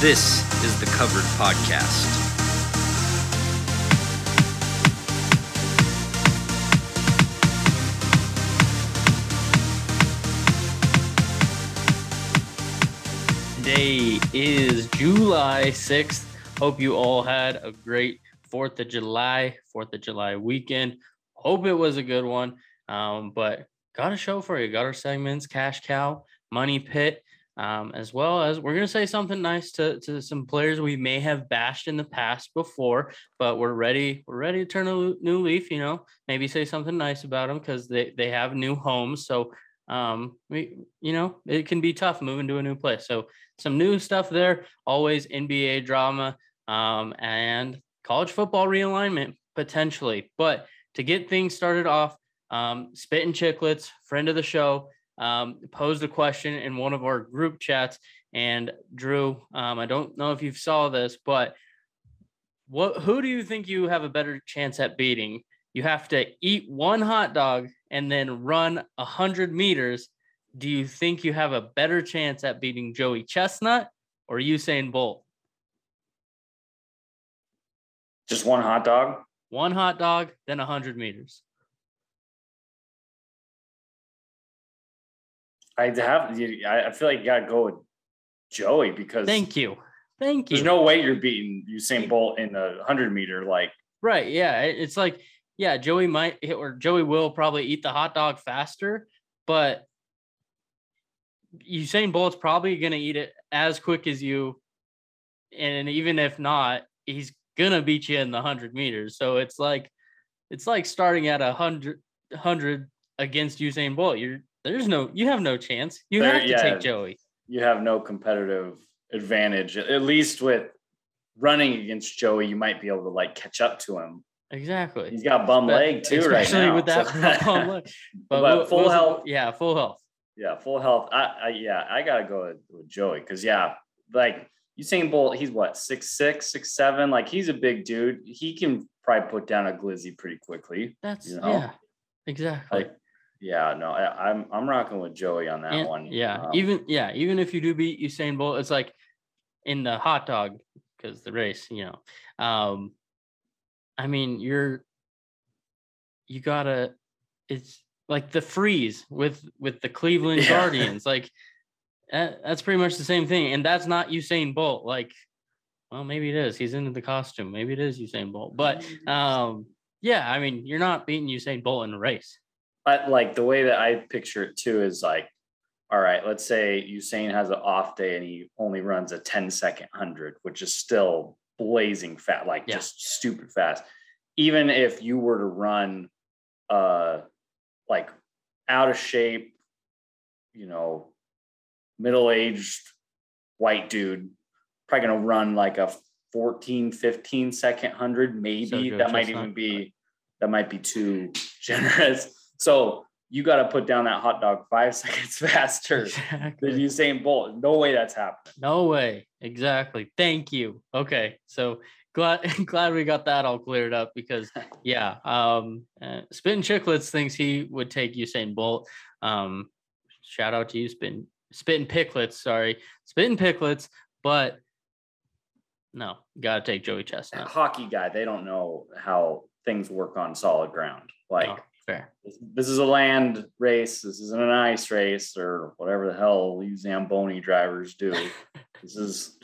This is the Covered Podcast. Today is July 6th. Hope you all had a great 4th of July, 4th of July weekend. Hope it was a good one. Um, but got a show for you. Got our segments, Cash Cow, Money Pit, um, as well as we're going to say something nice to, to some players we may have bashed in the past before, but we're ready. We're ready to turn a new leaf, you know, maybe say something nice about them because they, they have new homes. So, um, we, you know, it can be tough moving to a new place. So some new stuff there, always NBA drama, um, and college football realignment potentially. But to get things started off, um, Spittin' Chicklets, friend of the show, um, posed a question in one of our group chats. And Drew, um, I don't know if you saw this, but what who do you think you have a better chance at beating? You have to eat one hot dog and then run a hundred meters. Do you think you have a better chance at beating Joey Chestnut or Usain Bolt? Just one hot dog? One hot dog, then a hundred meters. I have. I feel like you gotta go with Joey because thank you, thank you. There's no way you're beating Usain Bolt in a hundred meter. Like right, yeah. It's like yeah, Joey might or Joey will probably eat the hot dog faster, but Usain Bolt's probably gonna eat it as quick as you, and even if not, he's gonna beat you in the hundred meters. So it's like it's like starting at a hundred hundred against Usain Bolt. You're there's no you have no chance. You there, have to yeah, take Joey. You have no competitive advantage. At least with running against Joey, you might be able to like catch up to him. Exactly. He's got bum leg too right now. with that bum leg. But, but full health. Yeah, full health. Yeah, full health. I, I yeah, I gotta go with, with Joey because yeah, like Usain Bolt, he's what six six, six seven. Like he's a big dude. He can probably put down a glizzy pretty quickly. That's you know? yeah, exactly. Like yeah, no, I, am I'm, I'm rocking with Joey on that and, one. Yeah, um, even yeah, even if you do beat Usain Bolt, it's like in the hot dog because the race, you know. Um, I mean, you're you gotta. It's like the freeze with with the Cleveland yeah. Guardians, like that, that's pretty much the same thing, and that's not Usain Bolt. Like, well, maybe it is. He's into the costume. Maybe it is Usain Bolt, but um, yeah, I mean, you're not beating Usain Bolt in a race. But like the way that I picture it too is like, all right, let's say Usain has an off day and he only runs a 10 second hundred, which is still blazing fast, like yeah. just stupid fast. Even if you were to run uh like out of shape, you know, middle-aged white dude, probably gonna run like a 14, 15 second hundred, maybe. So that might even be that might be too generous. So you got to put down that hot dog five seconds faster exactly. than Usain Bolt. No way that's happening. No way. Exactly. Thank you. Okay. So glad glad we got that all cleared up because yeah, um, uh, Spittin' Chicklets thinks he would take Usain Bolt. Um, shout out to you, Spin Spittin' Picklets. Sorry, Spittin' Picklets, but no, got to take Joey Chestnut. Hockey guy, they don't know how things work on solid ground. Like. Oh Fair. This, is a land race. This isn't an ice race or whatever the hell these Zamboni drivers do. this is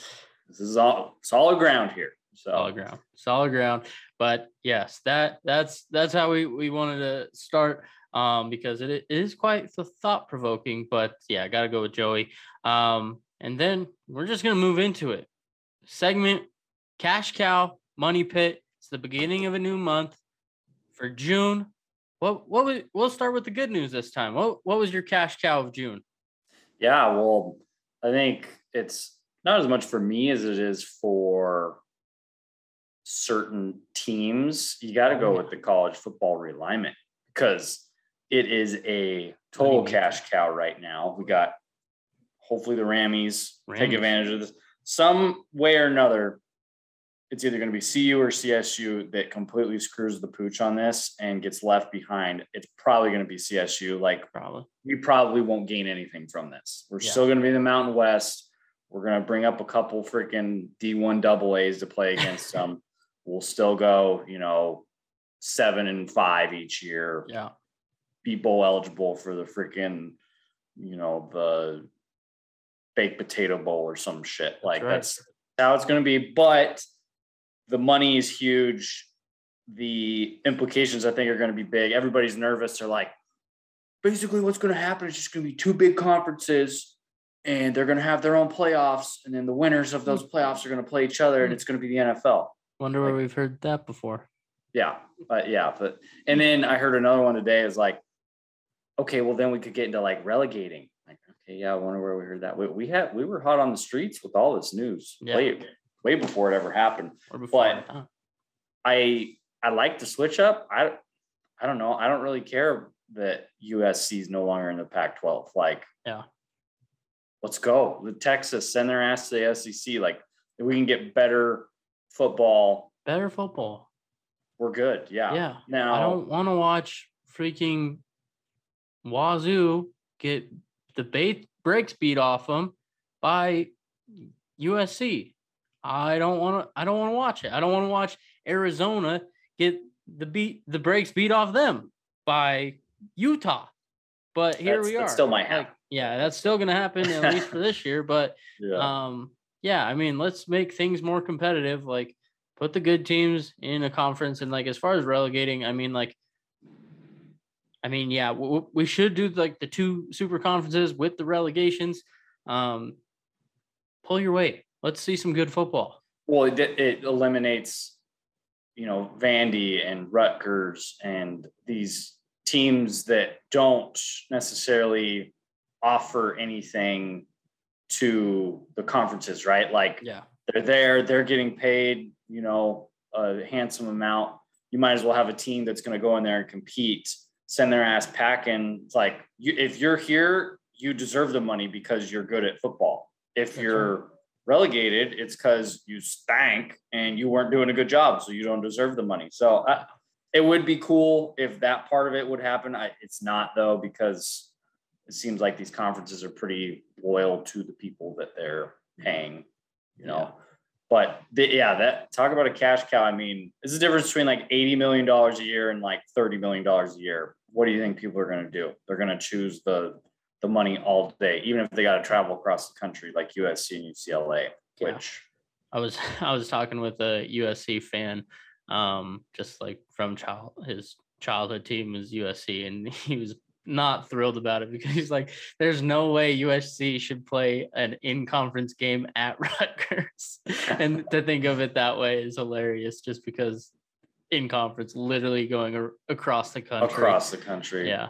this is all solid ground here. So. Solid ground, solid ground. But yes, that that's that's how we we wanted to start um, because it, it is quite thought provoking. But yeah, I got to go with Joey. Um, and then we're just gonna move into it. Segment cash cow money pit. It's the beginning of a new month for June. What what was, we'll start with the good news this time. What what was your cash cow of June? Yeah, well, I think it's not as much for me as it is for certain teams. You got to go mm-hmm. with the college football realignment because it is a total cash cow right now. We got hopefully the Rammies, Rammies. take advantage of this some way or another it's either going to be CU or CSU that completely screws the pooch on this and gets left behind. It's probably going to be CSU. Like, probably we probably won't gain anything from this. We're yeah. still going to be in the Mountain West. we're gonna bring up a couple freaking D1 double A's to play against them. We'll still go, you know, seven and five each year. Yeah. Be bowl eligible for the freaking, you know, the baked potato bowl or some shit. Like right. that's how it's gonna be. But the money is huge. The implications I think are gonna be big. Everybody's nervous. They're like, basically what's gonna happen is just gonna be two big conferences and they're gonna have their own playoffs, and then the winners of those playoffs are gonna play each other, and it's gonna be the NFL. Wonder where we've heard that before. Yeah, but yeah, but and then I heard another one today is like, okay, well then we could get into like relegating. Like, okay, yeah, I wonder where we heard that. We, we had we were hot on the streets with all this news Yeah. way way before it ever happened. But- huh? I I like the switch up. I I don't know. I don't really care that USC is no longer in the Pac-12. Like, Yeah. let's go. The Texas send their ass to the SEC. Like, we can get better football, Better football. we're good. Yeah. Yeah. Now I don't want to watch freaking Wazoo get the bait breaks beat off them by USC. I don't want to. I don't want to watch it. I don't want to watch Arizona get the beat the breaks beat off them by Utah. But here That's- we are. still might Like, happen. yeah, that's still gonna happen at least for this year. But yeah. um, yeah, I mean, let's make things more competitive. Like, put the good teams in a conference, and like as far as relegating, I mean, like, I mean, yeah, w- we should do like the two super conferences with the relegations. Um, pull your weight. Let's see some good football. Well, it, it eliminates, you know, Vandy and Rutgers and these teams that don't necessarily offer anything to the conferences, right? Like Yeah, they're there, they're getting paid, you know, a handsome amount. You might as well have a team that's going to go in there and compete, send their ass packing. It's like you, if you're here, you deserve the money because you're good at football. If That's you're relegated, it's because you stank and you weren't doing a good job, so you don't deserve the money. So I, it would be cool if that part of it would happen. I, it's not though because it seems like these conferences are pretty loyal to the people that they're paying. You know, Yeah. but the, yeah, that talk about a cash cow. I mean, this is the difference between like eighty million dollars a year and like thirty million dollars a year. What do you think people are going to do? They're going to choose the the money all day, even if they got to travel across the country like USC and UCLA. Yeah. Which I was I was talking with a USC fan, um, just like from child his childhood team is USC, and he was not thrilled about it because he's like, "There's no way USC should play an in-conference game at Rutgers," and to think of it that way is hilarious, just because in conference, literally going across the country. across the country. yeah,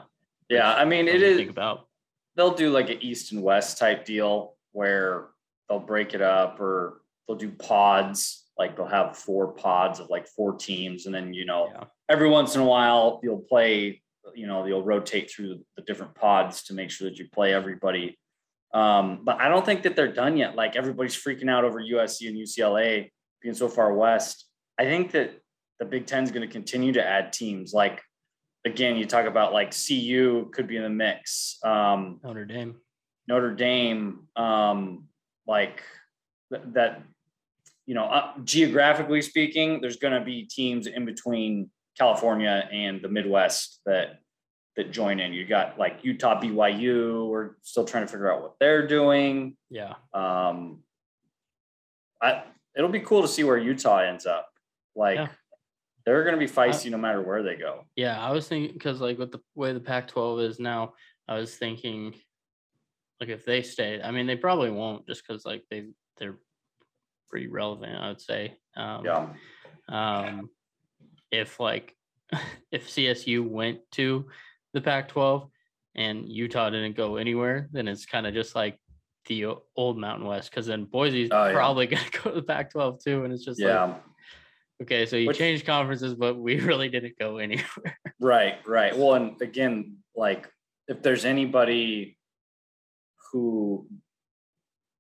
Yeah. I mean, it is, think about. They'll do like an East and West type deal where they'll break it up or they'll do pods. Like they'll have four pods of like four teams. And then, you know, Yeah. every once in a while you'll play, you know, you'll rotate through the different pods to make sure that you play everybody. Um, but I don't think that they're done yet. Like everybody's freaking out over USC and UCLA being so far west. I think that the Big Ten is going to continue to add teams. Like again, you talk about like CU could be in the mix. Um, Notre Dame. Notre Dame, um, like th- that, you know, uh, geographically speaking, there's going to be teams in between California and the Midwest that that join in. You got like Utah, BYU. We're still trying to figure out what they're doing. Yeah, Um, I it'll be cool to see where Utah ends up. Like Yeah. They're going to be feisty no matter where they go. Yeah, I was thinking because like with the way the Pac-12 is now, I was thinking like if they stay, I mean they probably won't just because like they they're pretty relevant, I would say. Um, Yeah. Um, if like if CSU went to the Pac-12 and Utah didn't go anywhere, then it's kind of just like the old Mountain West because then Boise's yeah. probably gonna go to the Pac-12 too, and it's just like Yeah. Okay, so you Which- changed conferences, but we really didn't go anywhere. Right, right. Well, and again, like if there's anybody who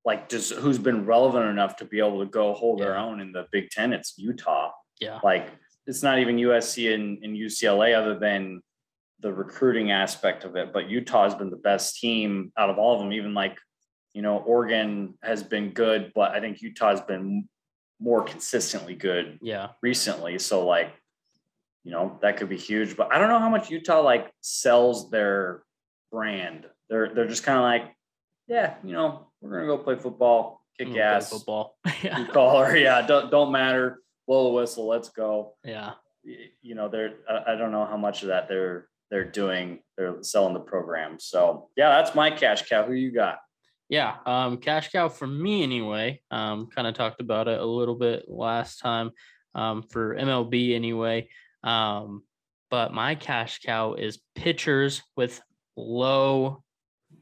like does who's been relevant enough to be able to go hold their own in the Big Ten, it's Utah. Yeah. Like it's not even USC and, and UCLA other than the recruiting aspect of it, but Utah has been the best team out of all of them. Even like you know, Oregon has been good, but I think Utah's been more consistently good Yeah. recently. So like, you know, that could be huge. But I don't know how much Utah like sells their brand. They're they're just kind of like, yeah, you know, we're gonna go play football, kick play ass, Football. yeah. collar. Yeah, don't don't matter. Blow the whistle. Let's go. Yeah. You know, they're I, I don't know how much of that they're they're doing. They're selling the program. So yeah, that's my cash cow. Who you got? Yeah, um, cash cow for me anyway. Um, kind of talked about it a little bit last time. Um, for MLB anyway. Um, but my cash cow is pitchers with low,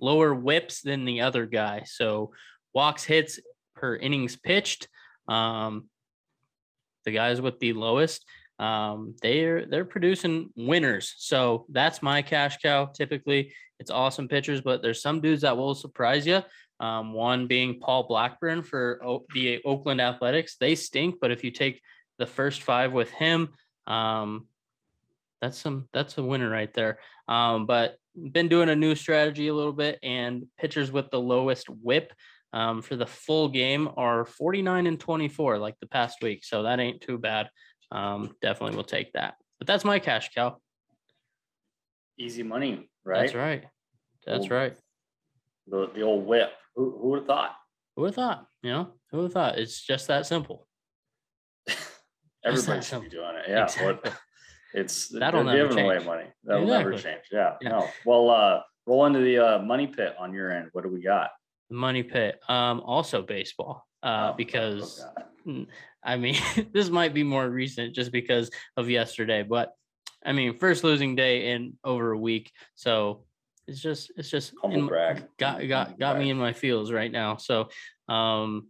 lower whips than the other guy. So walks, hits per innings pitched. Um, the guys with the lowest, um, they're they're producing winners. So that's my cash cow. Typically, it's awesome pitchers, but there's some dudes that will surprise you. Um, one being Paul Blackburn for o- the Oakland Athletics. They stink, but if you take the first five with him, um, that's some that's a winner right there. Um, but been doing a new strategy a little bit, and pitchers with the lowest whip um, for the full game are 49 and 24, like the past week. So that ain't too bad. Um, definitely will take that. But that's my cash cow. Easy money, right? That's right. That's Cool. right. The the old whip. Who who would have thought? Who would have thought? You know, who would have thought? It's just that simple. Everybody should be doing it. Yeah. Exactly. It's That'll never giving away money. That'll never change. Yeah. Yeah. No. Well, uh, roll into the uh, money pit on your end. What do we got? The money pit. Um, also baseball. Uh, Oh, because oh. I mean, this might be more recent just because of yesterday, but I mean, first losing day in over a week. So it's just, it's just in- got, got, got me in my feels right now. So, um,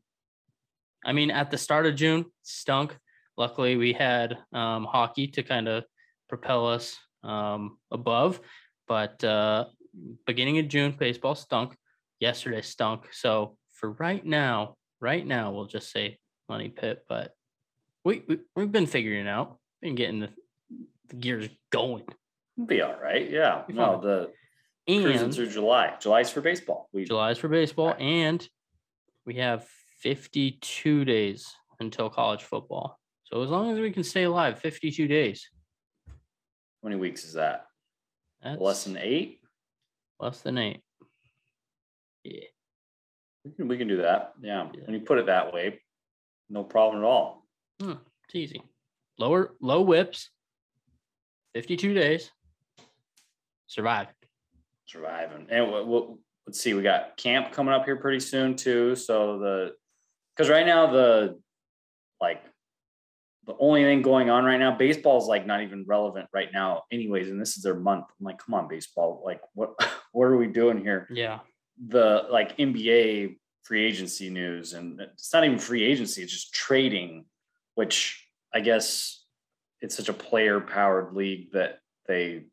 I mean, at the start of June, stunk. Luckily, we had um, hockey to kind of propel us um, above. But uh, beginning of June, baseball stunk. Yesterday stunk. So for right now, right now, we'll just say money pit. But we, we we've been figuring it out, been getting the, the gears going. It'll be all right. Yeah. No, the cruising And through July. July's for baseball. We July's for baseball, Right. and we have 52 days until college football. So as long as we can stay alive, 52 days. how many weeks is that? That's Less than eight? less than eight. Yeah. We can, we can do that. Yeah. Yeah. When you put it that way, no problem at all. Hmm, it's easy. Lower low whips. 52 days. Survive. surviving. And we'll, we'll, let's see, we got camp coming up here pretty soon too. So the, because right now the, like, the only thing going on right now, baseball is like not even relevant right now, anyways. And this is their month. I'm like, come on, baseball. Like, what, what are we doing here? Yeah. The like NBA free agency news, and it's not even free agency; it's just trading, which I guess it's such a player-powered league that they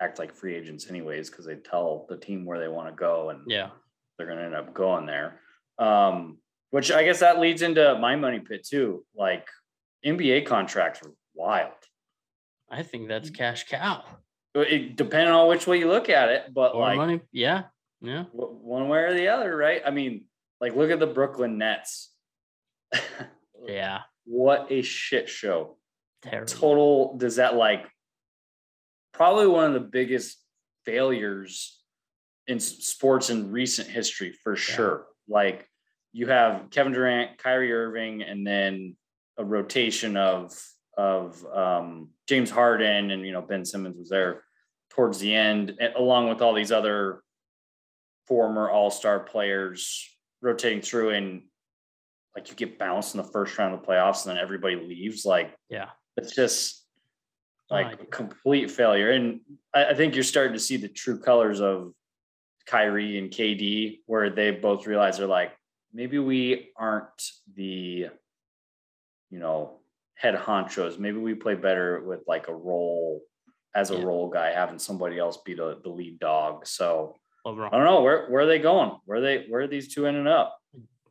act like free agents anyways because they tell the team where they want to go and Yeah. they're going to end up going there um which i guess that leads into my money pit too like nba contracts are wild I think that's Mm. cash cow. it depending on which way you look at it but Or like money. Yeah. Yeah. w- one way or the other right i mean like look at the brooklyn nets Yeah. what a shit show Terrible. total does that like probably one of the biggest failures in sports in recent history for sure like you have Kevin Durant, Kyrie Irving, and then a rotation of of um, James Harden and you know Ben Simmons was there towards the end, along with all these other former All Star players rotating through, and like you get bounced in the first round of the playoffs, and then everybody leaves. Like Yeah. it's just like a complete failure. And I, I think you're starting to see the true colors of Kyrie and KD, where they both realize they're like, maybe we aren't the, you know, head honchos. Maybe we play better with like a role as a Yeah. role guy, having somebody else be the, the lead dog. So LeBron. I don't know where where are they going? Where are they where are these two ending up?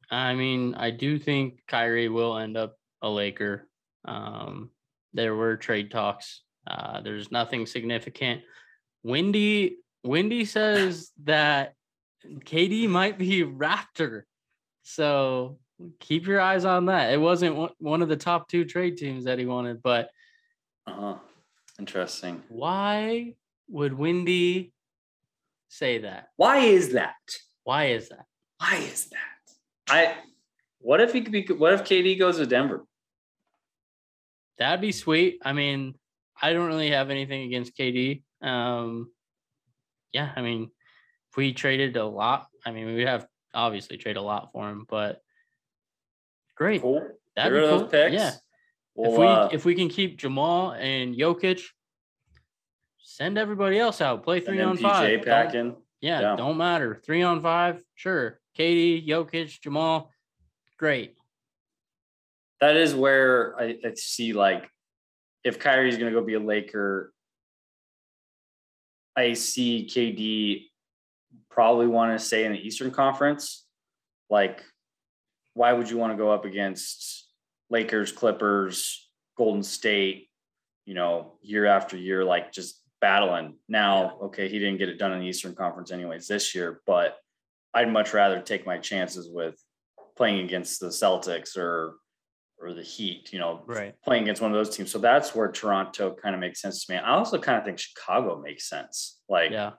I mean, I do think Kyrie will end up a Laker. Um, there were trade talks. Uh, there's nothing significant. Windy, Windy says that KD might be Raptor. So keep your eyes on that. It wasn't one of the top two trade teams that he wanted, but uh-huh. Interesting. Why would Windy say that? Why is that? Why is that? Why is that? I what if he could be what if KD goes to Denver? That'd be sweet. I mean, I don't really have anything against KD. Um yeah, I mean, if we traded a lot, I mean, we would have obviously trade a lot for him, but great. Cool. That'd be cool. Yeah. Well, if we uh, if we can keep Jamal and Jokic, send everybody else out. Play three on five. Packing. Yeah, yeah, don't matter. Three on five, sure. KD, Jokic, Jamal, great. That is where I, I see like if Kyrie's gonna go be a Laker, I see KD probably want to stay in the Eastern Conference. Like, why would you want to go up against Lakers, Clippers, Golden State, you know, year after year, like just battling. Now, okay, he didn't get it done in the Eastern Conference anyways this year, but I'd much rather take my chances with playing against the Celtics or or the Heat, you know, right. playing against one of those teams. So that's where Toronto kind of makes sense to me. I also kind of think Chicago makes sense. Like, yeah,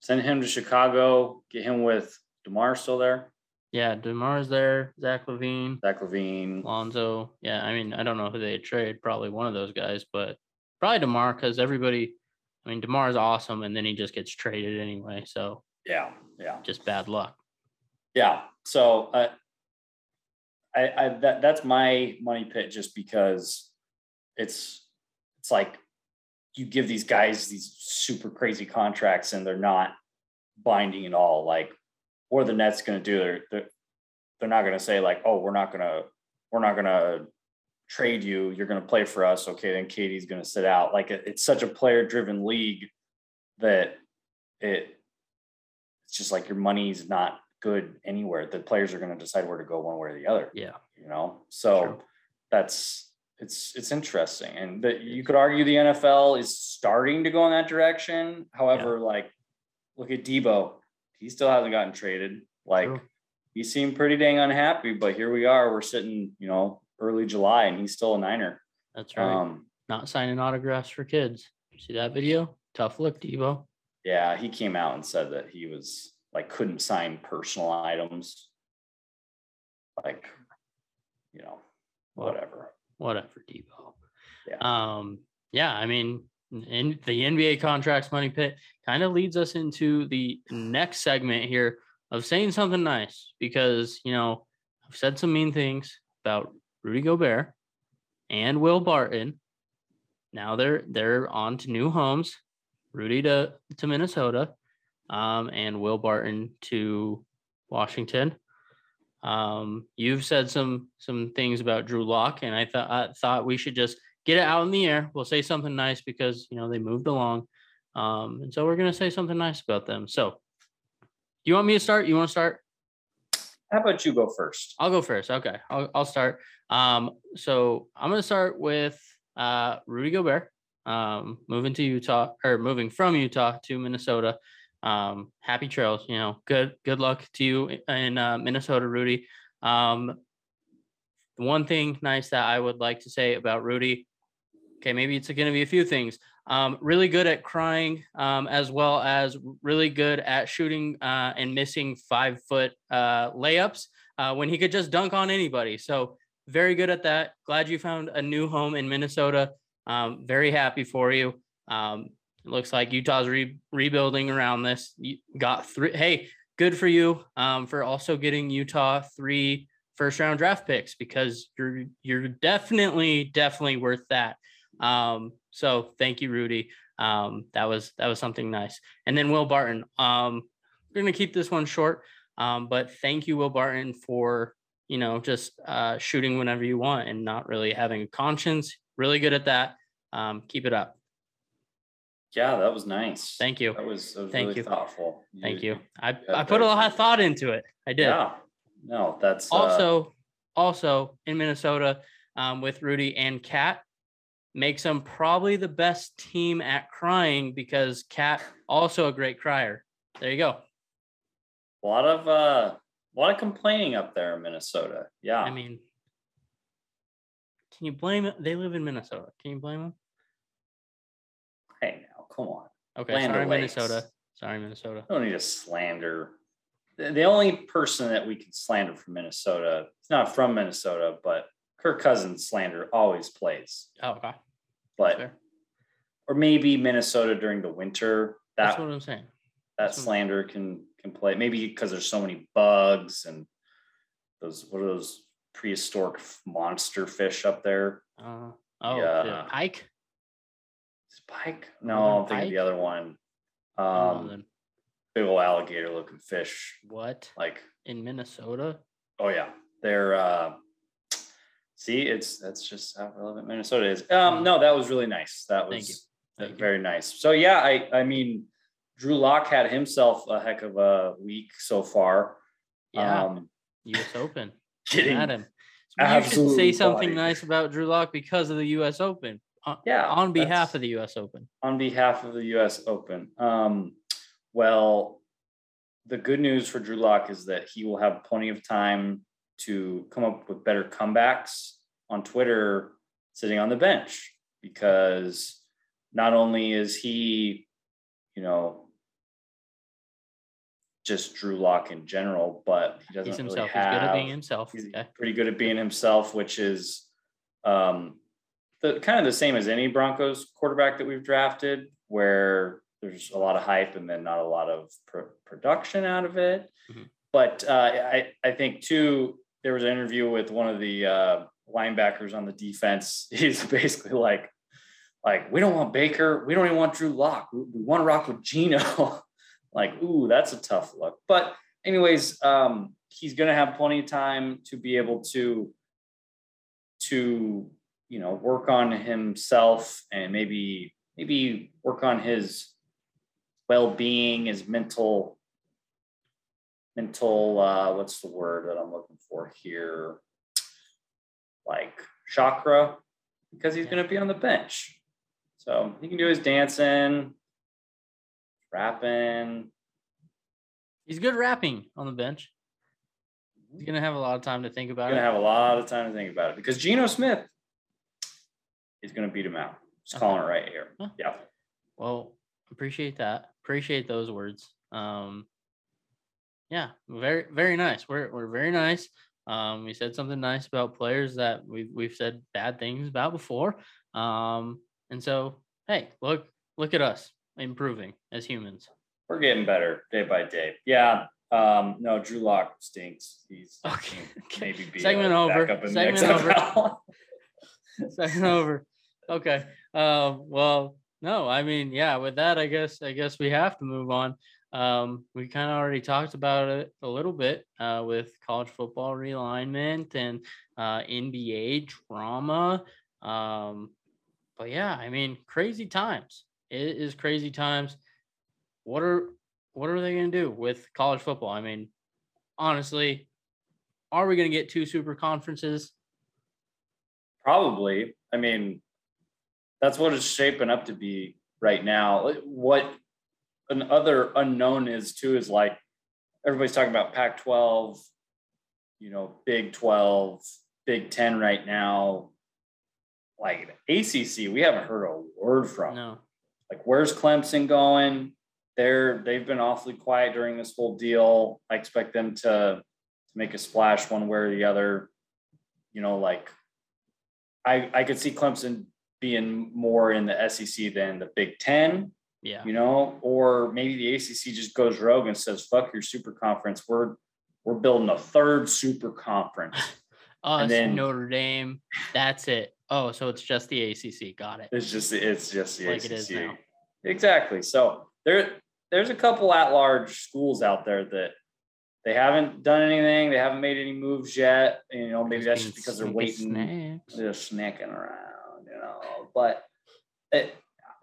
send him to Chicago, get him with DeMar still there. Yeah, DeMar's there, Zach LaVine. Zach LaVine. Lonzo. Yeah, I mean, I don't know who they trade. Probably one of those guys, but probably DeMar because everybody. I mean, DeMar's awesome, and then he just gets traded anyway. So yeah, yeah, just bad luck. Yeah. So uh, I, I that that's my money pit just because it's it's like you give these guys these super crazy contracts and they're not binding at all. Like what are the Nets going to do? They're, they're they're not going to say like, oh, we're not going to we're not going to trade you. You're going to play for us. Okay, then KD's going to sit out. Like it's such a player driven league that it it's just like your money's not good anywhere. The players are going to decide where to go one way or the other. Yeah, you know. So that's it's it's interesting, and that you could argue the NFL is starting to go in that direction. However, yeah. like look at Deebo. he still hasn't gotten traded. Like he seemed pretty dang unhappy, but here we are. We're sitting, you know, early July, and he's still a Niner. That's right. Um, Not signing autographs for kids. See that video? Tough look, Deebo. Yeah, he came out and said that he was like couldn't sign personal items. Like, you know, whatever. Whatever, Deebo. Yeah. Um, yeah, I mean, in the NBA contracts money pit kind of leads us into the next segment here of saying something nice because you know I've said some mean things about Rudy Gobert and Will Barton. Now they're they're on to new homes. Rudy to to Minnesota, um, and Will Barton to Washington. Um, you've said some some things about Drew Lock, and I thought I thought we should just get it out in the air. We'll say something nice because you know they moved along, um, and so we're gonna say something nice about them. So, do you want me to start? You want to start? How about you go first? I'll go first. Okay, I'll, I'll start. Um, so I'm gonna start with uh, Rudy Gobert, um, moving to Utah or moving from Utah to Minnesota. Um, happy trails. You know, good good luck to you in uh, Minnesota, Rudy. Um, the one thing nice that I would like to say about Rudy okay, maybe it's going to be a few things. Um, really good at crying, um, as well as really good at shooting uh, and missing five foot uh, layups uh, when he could just dunk on anybody. So, very good at that. Glad you found a new home in Minnesota. Um, very happy for you. Um, looks like Utah's re- rebuilding around this. You got three. Hey, good for you um, for also getting Utah three first round draft picks because you're you're definitely definitely worth that. Um, so thank you, Rudy. Um, that was that was something nice. And then Will Barton. Um, we're gonna keep this one short. Um, but thank you, Will Barton, for you know just uh, shooting whenever you want and not really having a conscience. Really good at that. Um, keep it up. Yeah, that was nice. Thank you. That was, that was Thank really you. thoughtful. Thank you. I, I put a lot of thought into it. I did. Yeah. No, that's uh... also also in Minnesota um, with Rudy and KAT makes them probably the best team at crying because KAT also a great crier. There you go. A lot of uh, a lot of complaining up there in Minnesota. Yeah. I mean, can you blame it? They live in Minnesota. Can you blame them? hey, now come on. Okay, sorry, O'Lakes. Minnesota. Sorry, Minnesota. I don't need to slander. The, the only person that we can slander from Minnesota, it's not from Minnesota, but Kirk Cousins slander always plays. Oh, okay. But Fair. or maybe Minnesota during the winter. That's what I'm saying. that that's slander can can play. Maybe because there's so many bugs and those what are those prehistoric monster fish up there? Uh, oh, Yeah. yeah. Pike. Spike? No, I'm thinking the other one. Oh, Um, then big old alligator looking fish. what Like, in Minnesota? oh yeah, they're. uh See, it's that's just how relevant Minnesota is. Um, no, that was really nice. That was Thank you. very nice. So yeah, I I mean, Drew Lock had himself a heck of a week so far. Yeah, Um, U.S. Open. At him. You should say something bodied. nice about Drew Lock because of the U.S. Open. On, yeah on behalf of the U.S. Open. on behalf of the U.S. Open. Um, well, the good news for Drew Lock is that he will have plenty of time to come up with better comebacks on Twitter, sitting on the bench, because not only is he, you know, just Drew Lock in general, but he doesn't He's really have He's good at being himself. he's Okay. pretty good at being himself, which is um, the kind of the same as any Broncos quarterback that we've drafted, where there's a lot of hype and then not a lot of pr- production out of it. Mhm. But uh, I I think too there was an interview with one of the uh, linebackers on the defense. He's basically like. Like we don't want Baker, we don't even want Drew Lock. We, we want to rock with Geno. like, ooh, that's a tough look. But anyways, um, he's going to have plenty of time to be able to to you know work on himself and maybe maybe work on his well-being, his mental mental uh, what's the word that I'm looking for here? Like chakra, because he's going to be on the bench. So he can do his dancing, rapping. He's good rapping on the bench. He's gonna have a lot of time to think about it. He's Gonna have a lot of time to think about it because Geno Smith is gonna beat him out. Just calling it right here. Huh. Yeah. Well, appreciate that. Appreciate those words. Um, yeah, very very nice. We're we're very nice. Um, we said something nice about players that we've we've said bad things about before. Um, and so hey, look look at us improving as humans. We're getting better day by day. Yeah. Um, no, Drew Lock stinks. He's Okay, maybe be Segment over. backup in the Segment over. Second over. Okay. Um, well, no, I mean, yeah, with that, I guess I guess we have to move on. Um, we kind of already talked about it a little bit uh, with college football realignment and uh, NBA drama. Um, but yeah, I mean, crazy times. It is crazy times. What are what are they gonna do with college football? I mean, honestly, are we gonna get two super conferences? Probably. I mean, that's what it's shaping up to be right now. What another unknown is too is like everybody's talking about Pac 12, you know, Big 12, Big 10 right now. Like ACC, we haven't heard a word from. No. Like, where's Clemson going? They're they've been awfully quiet during this whole deal. I expect them to to make a splash one way or the other. You know, like I I could see Clemson being more in the SEC than the Big Ten, Yeah. you know, or maybe the ACC just goes rogue and says, "Fuck your super conference. We're we're building a third super conference." Us, then- Notre Dame. That's it. Oh, so it's just the ACC. Got it. It's just it's just the Like ACC. it is now. Exactly. So there there's a couple at large schools out there that they haven't done anything. They haven't made any moves yet. You know, maybe that's just because they're waiting. Snacks. They're snacking around. You know, but it,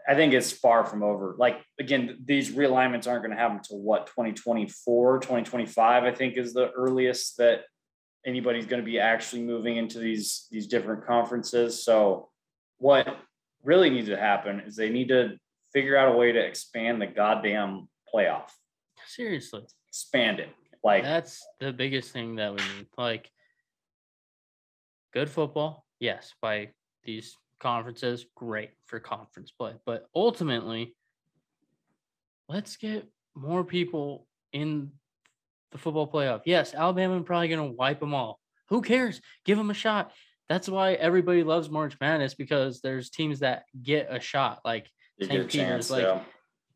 I think it's far from over. Like again, these realignments aren't going to happen until what 2024, 2025. I think is the earliest that anybody's going to be actually moving into these these different conferences. So what really needs to happen is they need to figure out a way to expand the goddamn playoff. Seriously. Expand it. Like that's the biggest thing that we need. Like good football, yes, by these conferences, great for conference play. But ultimately, let's get more people in the football playoff. Yes, Alabama probably going to wipe them all. Who cares? Give them a shot. That's why everybody loves March Madness because there's teams that get a shot. Like St. Peter's, chance, like yeah.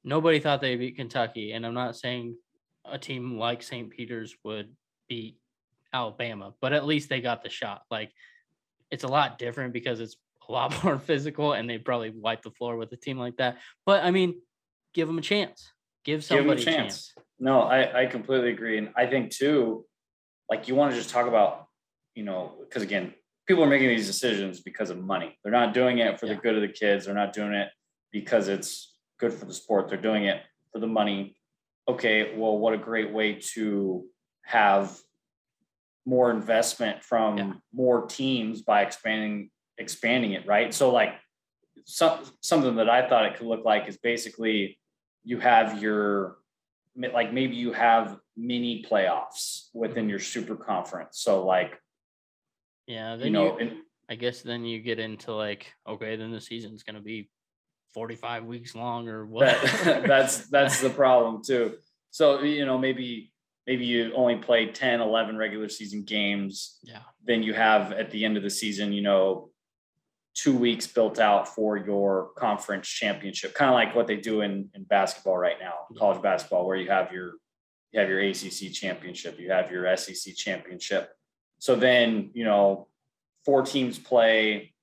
nobody thought they'd beat Kentucky, and I'm not saying a team like St. Peter's would beat Alabama, but at least they got the shot. Like it's a lot different because it's a lot more physical, and they probably wipe the floor with a team like that. But I mean, give them a chance. Give somebody give a, chance. a chance. No, I, I completely agree. And I think too, like you want to just talk about, you know, because again, people are making these decisions because of money. They're not doing it for yeah. the good of the kids. They're not doing it because it's good for the sport. They're doing it for the money. Okay, well, what a great way to have more investment from yeah. more teams by expanding expanding it, right? So like some, something that I thought it could look like is basically you have your like maybe you have mini playoffs within your super conference. So like yeah, then you know, you, I guess then you get into like okay, then the season's going to be 45 weeks long or what. That, that's that's the problem too. So you know, maybe maybe you only play 10, 11 regular season games. Yeah. Then you have at the end of the season, you know, two weeks built out for your conference championship, kind of like what they do in, in basketball right now, college basketball, where you have your you have your ACC championship, you have your SEC championship. So then, you know, four teams play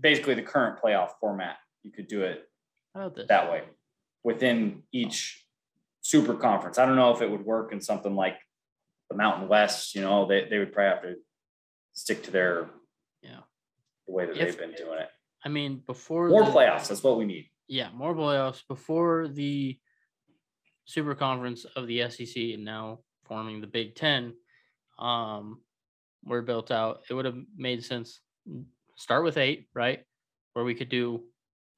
basically the current playoff format. You could do it oh, that way within each super conference. I don't know if it would work in something like the Mountain West, you know, they, they would probably have to stick to their the way that if, they've been doing it. I mean, before more the, playoffs, that's what we need. Yeah, more playoffs before the super conference of the SEC and now forming the Big Ten um, were built out. It would have made sense. Start with eight, right? Where we could do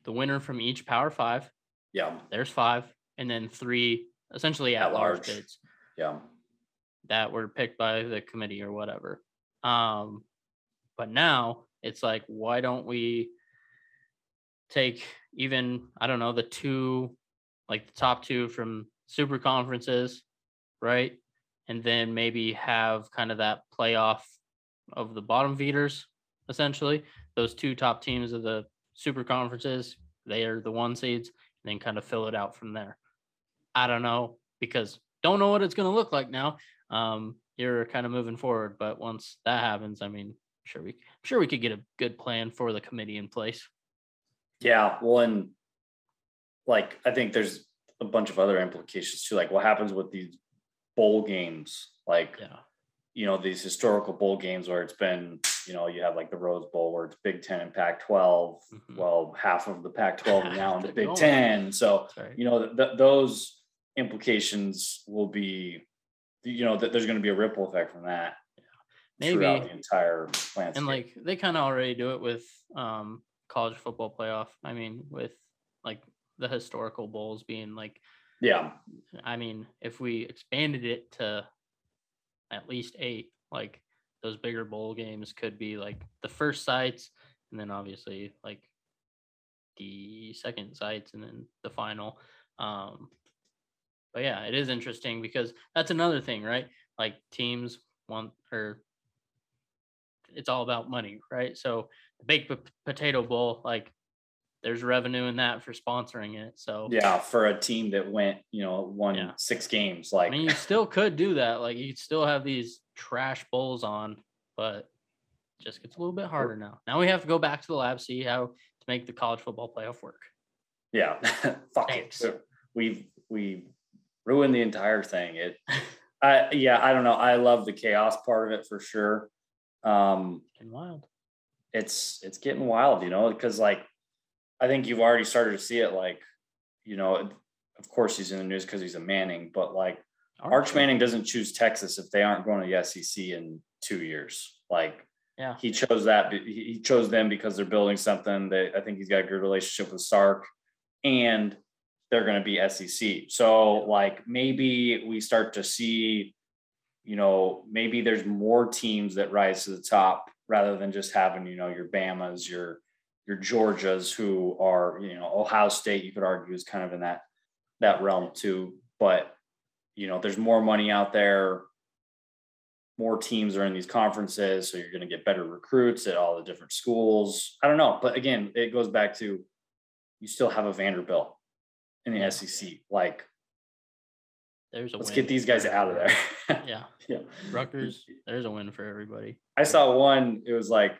the winner from each Power Five. Yeah. There's five, and then three essentially at, at large bids. Yeah. That were picked by the committee or whatever. Um, but now it's like why don't we take even i don't know the two like the top two from super conferences right? And then maybe have kind of that playoff of the bottom feeders essentially. Those two top teams of the super conferences they are the one seeds and then kind of fill it out from there. I don't know because don't know what it's going to look like now. Um you're kind of moving forward but once that happens i mean sure we I'm sure we could get a good plan for the committee in place. Yeah, well, and like I think there's a bunch of other implications too. Like what happens with these bowl games, like yeah. you know these historical bowl games where it's been you know you have like the Rose Bowl where it's Big Ten and Pac-12. Mm-hmm. Well, half of the Pac-12 now in the Big Ten, so right. you know th- th- those implications will be you know that there's going to be a ripple effect from that maybe throughout the entire landscape. And like they kind of already do it with um, college football playoff. I mean, with like the historical bowls being like, yeah. I mean, if we expanded it to at least eight, like those bigger bowl games could be like the first sites, and then obviously like the second sites, and then the final. Um, but yeah, it is interesting because that's another thing, right? Like teams want or it's all about money, right? So the baked p- potato bowl, like there's revenue in that for sponsoring it. So yeah, for a team that went, you know, won yeah. six games, like I mean, you still could do that. Like you still have these trash bowls on, but just gets a little bit harder now. Now we have to go back to the lab, see how to make the college football playoff work. Yeah, fuck Thanks. it. We we ruined the entire thing. It, I yeah, I don't know. I love the chaos part of it for sure. Um, getting wild. It's it's getting wild, you know, because like I think you've already started to see it. Like, you know, of course he's in the news because he's a Manning, but like Arch Manning doesn't choose Texas if they aren't going to the SEC in two years. Like, yeah, he chose that. He chose them because they're building something. That I think he's got a good relationship with Sark, and they're going to be SEC. So like maybe we start to see, you know, maybe there's more teams that rise to the top rather than just having, you know, your Bamas, your your Georgias who are, you know, Ohio State, you could argue is kind of in that that realm too. But you know, there's more money out there. More teams are in these conferences, so you're going to get better recruits at all the different schools. I don't know, but again, it goes back to you still have a Vanderbilt in the SEC. Like, There's a let's get these guys out of there. Yeah. yeah. Rutgers, there's a win for everybody. I saw one. It was like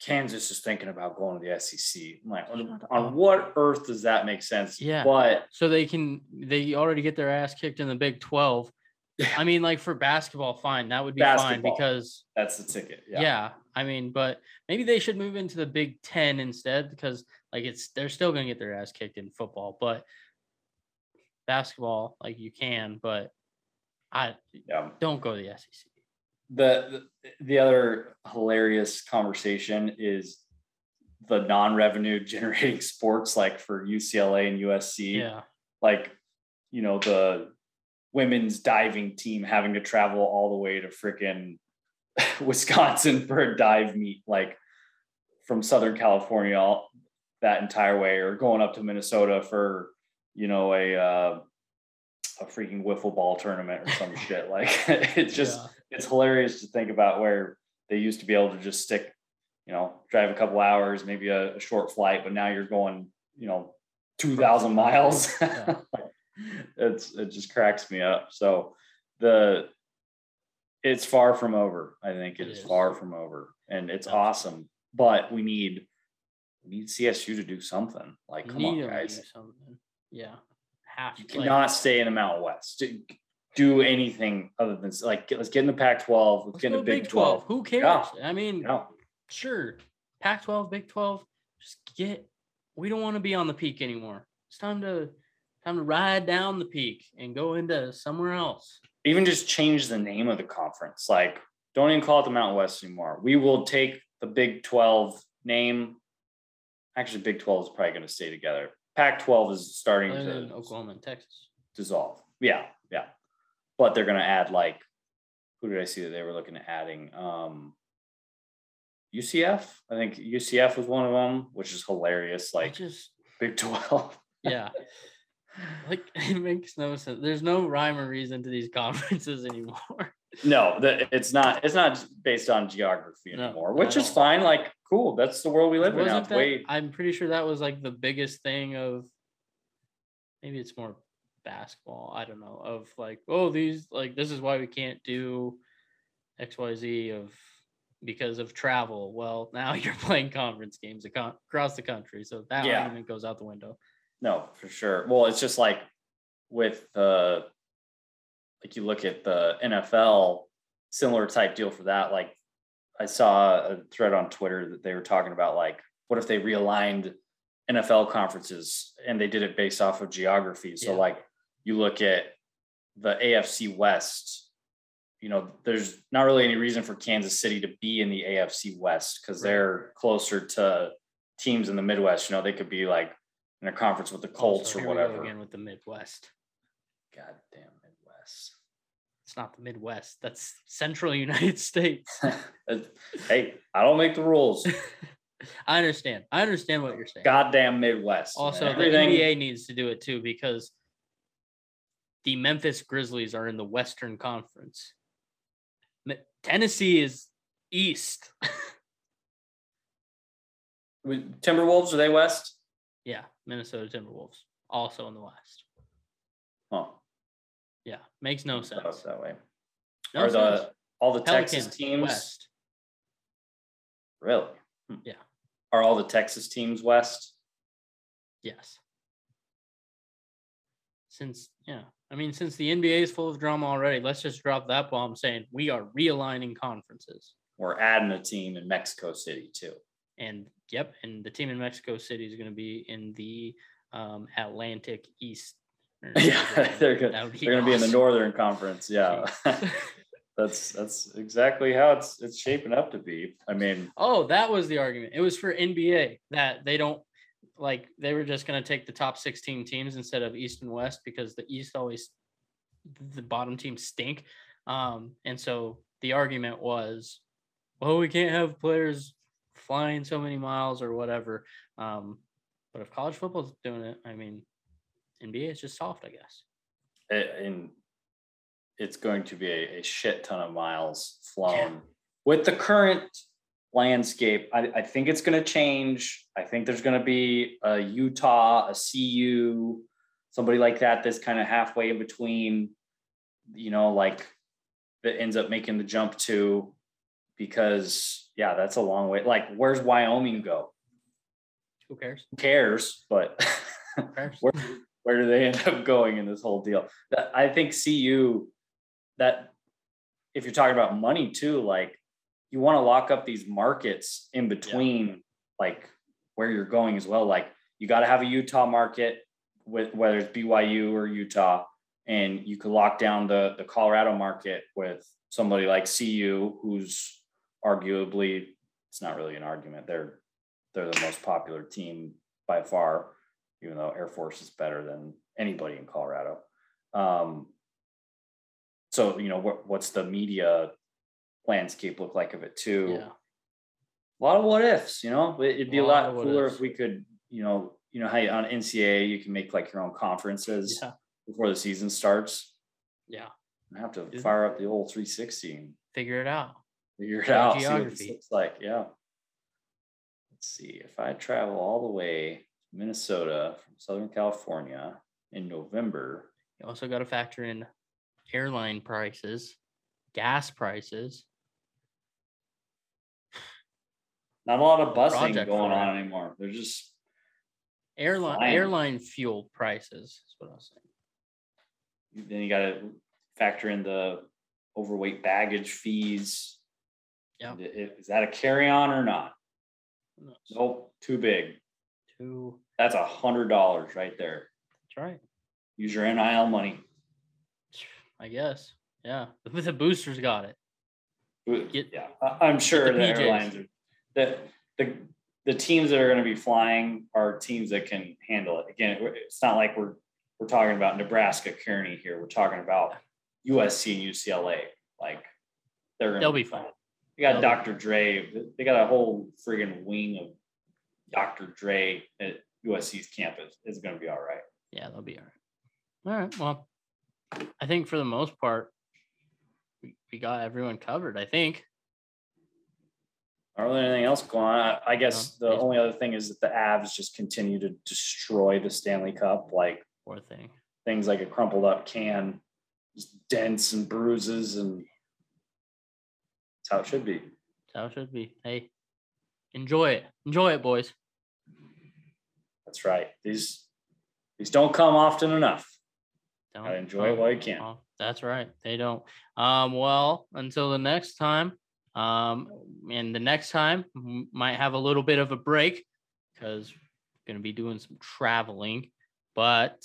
Kansas is thinking about going to the SEC. I'm like, on, on what earth does that make sense? Yeah. but So they can they already get their ass kicked in the Big 12. I mean, like for basketball, fine. That would be fine because that's the ticket. yeah. Yeah. I mean, but maybe they should move into the Big Ten instead because like it's they're still gonna get their ass kicked in football, but basketball, like you can, but I yeah. don't go to the SEC. The, the the other hilarious conversation is the non-revenue generating sports, like for UCLA and USC. Yeah. like you know the women's diving team having to travel all the way to frickin' Wisconsin for a dive meet, like from Southern California all that entire way, or going up to Minnesota for you know a uh, a freaking wiffle ball tournament or some shit. Like it's just Yeah. it's hilarious to think about where they used to be able to just stick, you know, drive a couple hours, maybe a, a short flight, but now you're going, you know, two thousand miles. Yeah. it's it just cracks me up. So the it's far from over. I think it It is, is. far from over, and it's Absolutely. awesome. But we need we need CSU to do something. Like, You come on, need 'em to guys. Yeah. Half You cannot stay in the Mountain West. Do, do anything other than like get, let's get in the Pac-12. Let's, let's get in the Big 12. Who cares? Yeah. I mean, Yeah. sure. Pac 12, Big 12, just get we don't want to be on the peak anymore. It's time to time to ride down the peak and go into somewhere else. Even just change the name of the conference. Like, don't even call it the Mountain West anymore. We will take the Big 12 name. Actually, Big 12 is probably going to stay together. Pac-12 is starting to Oklahoma and Texas. dissolve. Yeah, yeah. But they're going to add like, who did I see that they were looking at adding? Um, UCF. I think UCF was one of them, which is hilarious. Like just Big 12. yeah. Like it makes no sense. There's no rhyme or reason to these conferences anymore. No, the, it's not. It's not based on geography anymore, not which is fine. Like, cool. That's the world we live in now. Wasn't that, I'm pretty sure that was like the biggest thing of maybe it's more basketball. I don't know. Of like, oh, these like this is why we can't do XYZ of because of travel. Well, now you're playing conference games across the country. So that Yeah. argument goes out the window. no for sure. Well, it's just like with the like you look at the NFL, similar type deal for that. Like I saw a thread on Twitter that they were talking about like, what if they realigned NFL conferences and they did it based off of geography? So Yeah. like you look at the AFC West, you know, there's not really any reason for Kansas City to be in the AFC West because Right. they're closer to teams in the Midwest. You know, they could be like in a conference with the Colts or here we go whatever. again with the Midwest. God damn. It's not the Midwest. That's Central United States. hey, I don't make the rules. I understand. I understand what you're saying. Goddamn Midwest. man. Also, the Everything- NBA needs to do it too because the Memphis Grizzlies are in the Western Conference. Tennessee is East. Timberwolves, are they West? yeah, Minnesota Timberwolves also in the West. Huh. Yeah, makes no sense. that way. No are the all the Pelicans, Texas teams West. really? Hmm. Yeah. Are all the Texas teams West? Yes. Since yeah, I mean, since the NBA is full of drama already, let's just drop that bomb saying we are realigning conferences. We're adding a team in Mexico City too. And yep, and the team in Mexico City is going to be in the um, Atlantic East. Yeah, they're gonna they're gonna be in the. Northern Conference. Yeah. That's that's exactly how it's it's shaping up to be. I mean, oh, that was the argument. It was for NBA that they don't like they were just going to take the top 16 teams instead of East and West because the East always the bottom teams stink. Um, and so the argument was, well, we can't have players flying so many miles or whatever. Um, but if college football's doing it, I mean, NBA is just soft, I guess. And it's going to be a, a shit ton of miles flown yeah. with the current landscape. I, I think it's going to change. I think there's going to be a Utah, a CU, somebody like that that's kind of halfway in between, you know, like that ends up making the jump to because yeah, that's a long way. Like, where's Wyoming go? Who cares? Who cares? But where, where do they end up going in this whole deal? I think CU that if you're talking about money too, like you want to lock up these markets in between, yeah. like where you're going as well. Like you got to have a Utah market with whether it's BYU or Utah, and you could lock down the the Colorado market with somebody like CU, who's arguably it's not really an argument. They're they're the most popular team by far, even though Air Force is better than anybody in Colorado. Um, so you know what, what's the media landscape look like of it too? Yeah. A lot of what ifs, you know. It'd be a lot, a lot cooler if we could, you know, you know how you, on NCAA you can make like your own conferences yeah. before the season starts. Yeah. I have to fire up the old 360 and figure it out. Figure it out. Geography. See what looks like. Yeah. Let's see. If I travel all the way Minnesota from Southern California in November. You also got to factor in airline prices, gas prices. Not a lot of busing going on anymore. They're just airline flying. airline fuel prices. is what I was saying. Then you got to factor in the overweight baggage fees. Yeah, is that a carry on or not? Nope, too big. Too. That's a hundred dollars right there. That's right. Use your NIL money. I guess. Yeah, but the boosters got it. Get, yeah, I'm sure the, the airlines are the the the teams that are going to be flying are teams that can handle it. Again, it's not like we're we're talking about Nebraska Kearney here. We're talking about USC and UCLA. Like they're they'll be fine. They got they'll Dr. Dre. They got a whole friggin' wing of Dr. Dre at USC's campus. is going to be all right. Yeah, they'll be all right. All right. Well, I think for the most part, we, we got everyone covered. I think. Not there anything else going on. I, guess no, the only other thing is that the Avs just continue to destroy the Stanley Cup. Like poor thing. Things like a crumpled up can, just dents and bruises, and that's how it should be. That's how it should be. Hey, enjoy it. Enjoy it, boys. That's right. These these don't come often enough. Don't I enjoy it while you can. Oh, that's right. They don't. Um, well, until the next time. Um, and the next time might have a little bit of a break because we're gonna be doing some traveling. But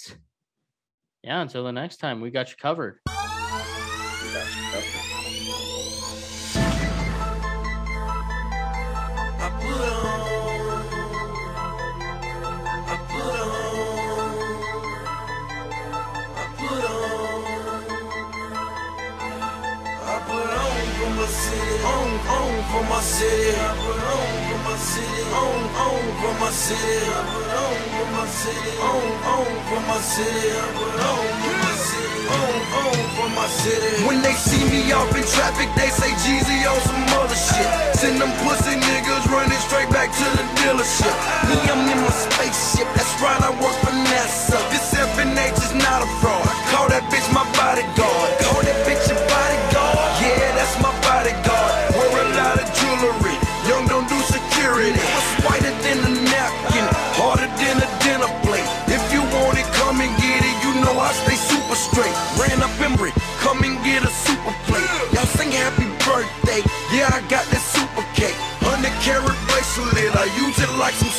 yeah, until the next time, we got you covered. For my city. I put on for my city. On, on for my city. I put on for my city. On, on for my city. I put on for my city. On, on for my city. When they see me off in traffic, they say Jeezy on some other shit. Send them pussy niggas running straight back to the dealership. Me, I'm in my spaceship. That's right, I work for NASA. This FNH is not a fraud. Call that bitch my bodyguard. like some